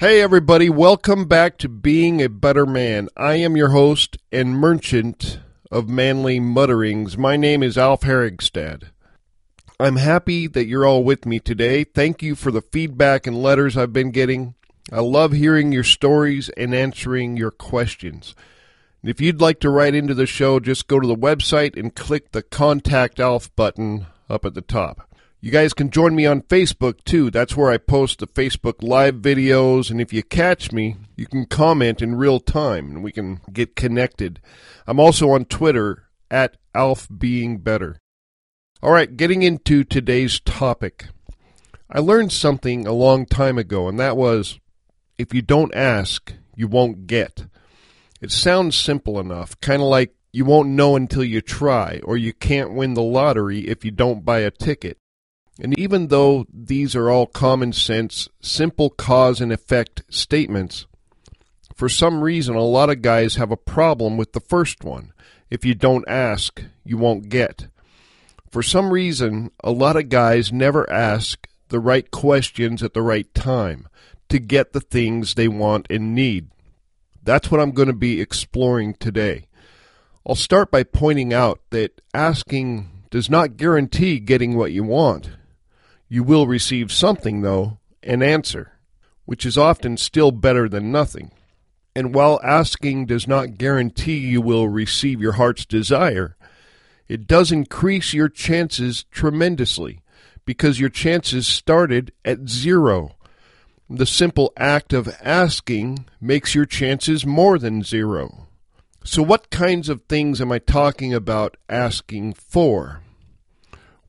Hey, everybody, welcome back to Being a Better Man. I am your host and merchant of manly mutterings. My name is Alf Herigstad. I'm happy that you're all with me today. Thank you for the feedback and letters I've been getting. I love hearing your stories and answering your questions. If you'd like to write into the show, just go to the website and click the Contact Alf button up at the top. You guys can join me on Facebook too. That's where I post the Facebook live videos. And if you catch me, you can comment in real time and we can get connected. I'm also on Twitter at Alf Being Better. All right, getting into today's topic. I learned something a long time ago, and that was if you don't ask, you won't get. It sounds simple enough, kind of like you won't know until you try, or you can't win the lottery if you don't buy a ticket. And even though these are all common sense, simple cause and effect statements, for some reason a lot of guys have a problem with the first one. If you don't ask, you won't get. For some reason, a lot of guys never ask the right questions at the right time to get the things they want and need. That's what I'm going to be exploring today. I'll start by pointing out that asking does not guarantee getting what you want. You will receive something, though, an answer, which is often still better than nothing. And while asking does not guarantee you will receive your heart's desire, it does increase your chances tremendously because your chances started at zero. The simple act of asking makes your chances more than zero. So, what kinds of things am I talking about asking for?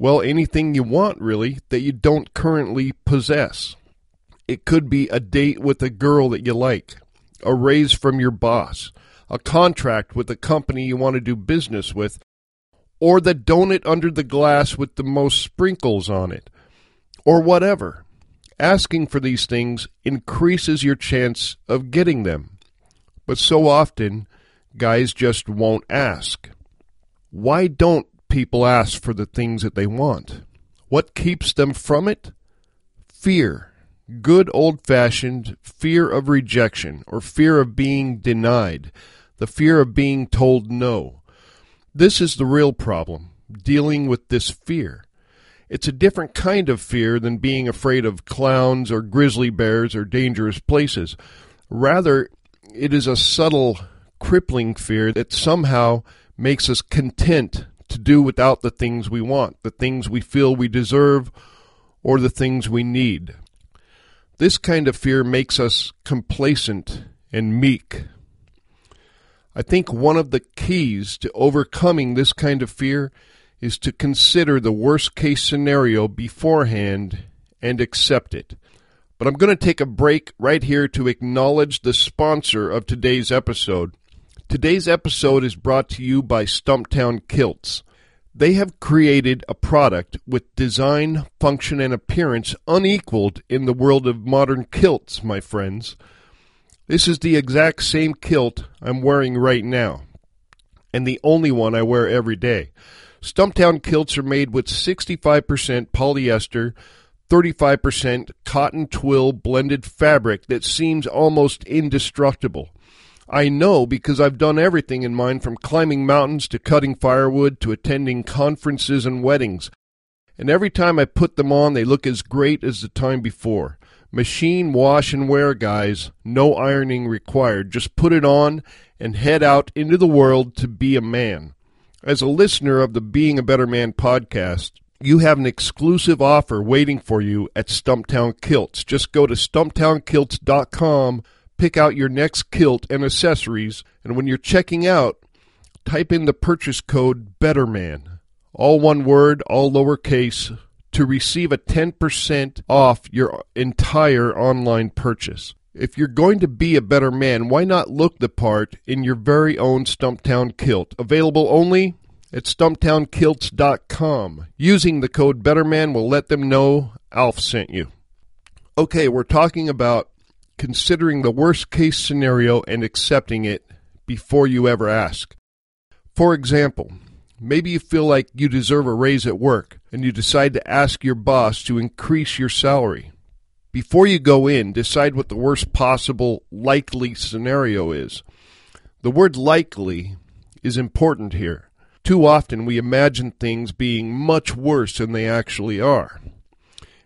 Well, anything you want, really, that you don't currently possess. It could be a date with a girl that you like, a raise from your boss, a contract with a company you want to do business with, or the donut under the glass with the most sprinkles on it, or whatever. Asking for these things increases your chance of getting them. But so often, guys just won't ask. Why don't people ask for the things that they want. What keeps them from it? Fear. Good old fashioned fear of rejection or fear of being denied, the fear of being told no. This is the real problem, dealing with this fear. It's a different kind of fear than being afraid of clowns or grizzly bears or dangerous places. Rather, it is a subtle, crippling fear that somehow makes us content to do without the things we want, the things we feel we deserve, or the things we need. This kind of fear makes us complacent and meek. I think one of the keys to overcoming this kind of fear is to consider the worst case scenario beforehand and accept it. But I'm going to take a break right here to acknowledge the sponsor of today's episode. Today's episode is brought to you by Stumptown Kilts. They have created a product with design, function, and appearance unequaled in the world of modern kilts, my friends. This is the exact same kilt I'm wearing right now, and the only one I wear every day. Stumptown kilts are made with 65% polyester, 35% cotton twill blended fabric that seems almost indestructible. I know because I've done everything in mine from climbing mountains to cutting firewood to attending conferences and weddings. And every time I put them on, they look as great as the time before. Machine wash and wear, guys. No ironing required. Just put it on and head out into the world to be a man. As a listener of the Being a Better Man podcast, you have an exclusive offer waiting for you at Stumptown Kilts. Just go to stumptownkilts.com pick out your next kilt and accessories, and when you're checking out, type in the purchase code BETTERMAN, all one word, all lowercase, to receive a 10% off your entire online purchase. If you're going to be a better man, why not look the part in your very own Stumptown kilt? Available only at stumptownkilts.com. Using the code BETTERMAN will let them know Alf sent you. Okay, we're talking about considering the worst case scenario and accepting it before you ever ask. For example, maybe you feel like you deserve a raise at work and you decide to ask your boss to increase your salary. Before you go in, decide what the worst possible likely scenario is. The word likely is important here. Too often we imagine things being much worse than they actually are.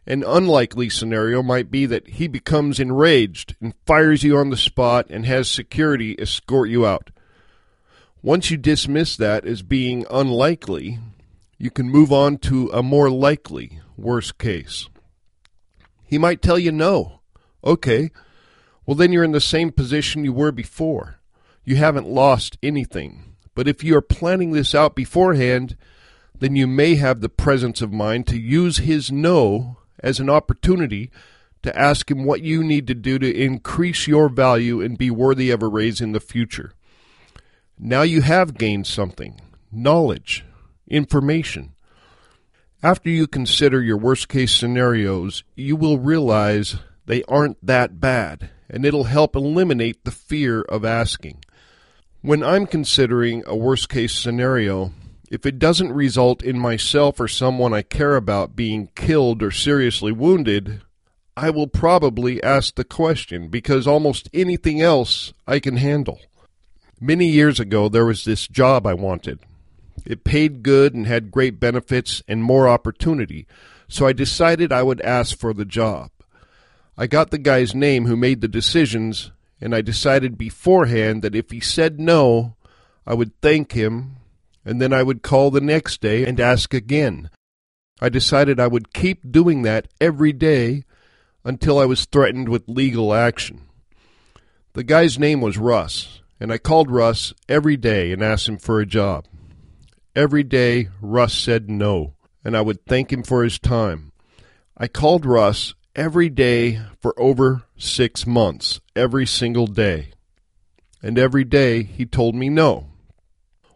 An unlikely scenario might be that he becomes enraged and fires you on the spot and has security escort you out. Once you dismiss that as being unlikely, you can move on to a more likely worst case. He might tell you no. Okay, well, then you're in the same position you were before. You haven't lost anything. But if you are planning this out beforehand, then you may have the presence of mind to use his no as an opportunity to ask him what you need to do to increase your value and be worthy of a raise in the future. Now you have gained something knowledge, information. After you consider your worst case scenarios, you will realize they aren't that bad, and it'll help eliminate the fear of asking. When I'm considering a worst case scenario, if it doesn't result in myself or someone I care about being killed or seriously wounded, I will probably ask the question because almost anything else I can handle. Many years ago, there was this job I wanted. It paid good and had great benefits and more opportunity, so I decided I would ask for the job. I got the guy's name who made the decisions, and I decided beforehand that if he said no, I would thank him, and then I would call the next day and ask again. I decided I would keep doing that every day until I was threatened with legal action. The guy's name was Russ, and I called Russ every day and asked him for a job. Every day, Russ said no, and I would thank him for his time. I called Russ every day for over six months, every single day. And every day he told me no.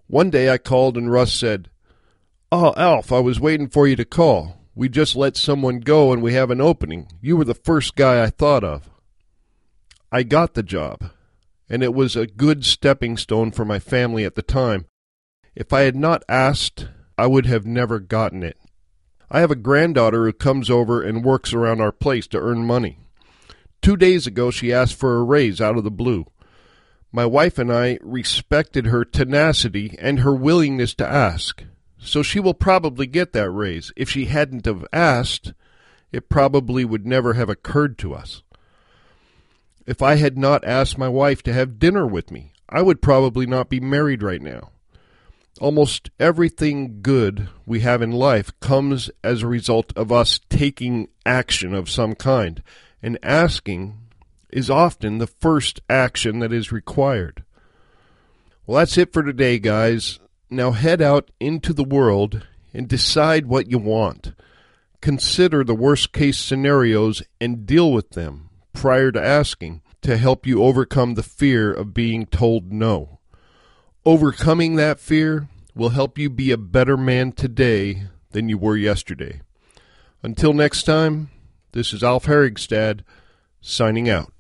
One day I called and Russ said, Oh, Alf, I was waiting for you to call. We just let someone go and we have an opening. You were the first guy I thought of. I got the job and it was a good stepping stone for my family at the time. If I had not asked, I would have never gotten it. I have a granddaughter who comes over and works around our place to earn money. Two days ago, she asked for a raise out of the blue. My wife and I respected her tenacity and her willingness to ask, so she will probably get that raise. If she hadn't have asked, it probably would never have occurred to us. If I had not asked my wife to have dinner with me, I would probably not be married right now. Almost everything good we have in life comes as a result of us taking action of some kind, and asking is often the first action that is required. Well, that's it for today, guys. Now head out into the world and decide what you want. Consider the worst case scenarios and deal with them prior to asking to help you overcome the fear of being told no. Overcoming that fear will help you be a better man today than you were yesterday. Until next time, this is Alf Herigstad signing out.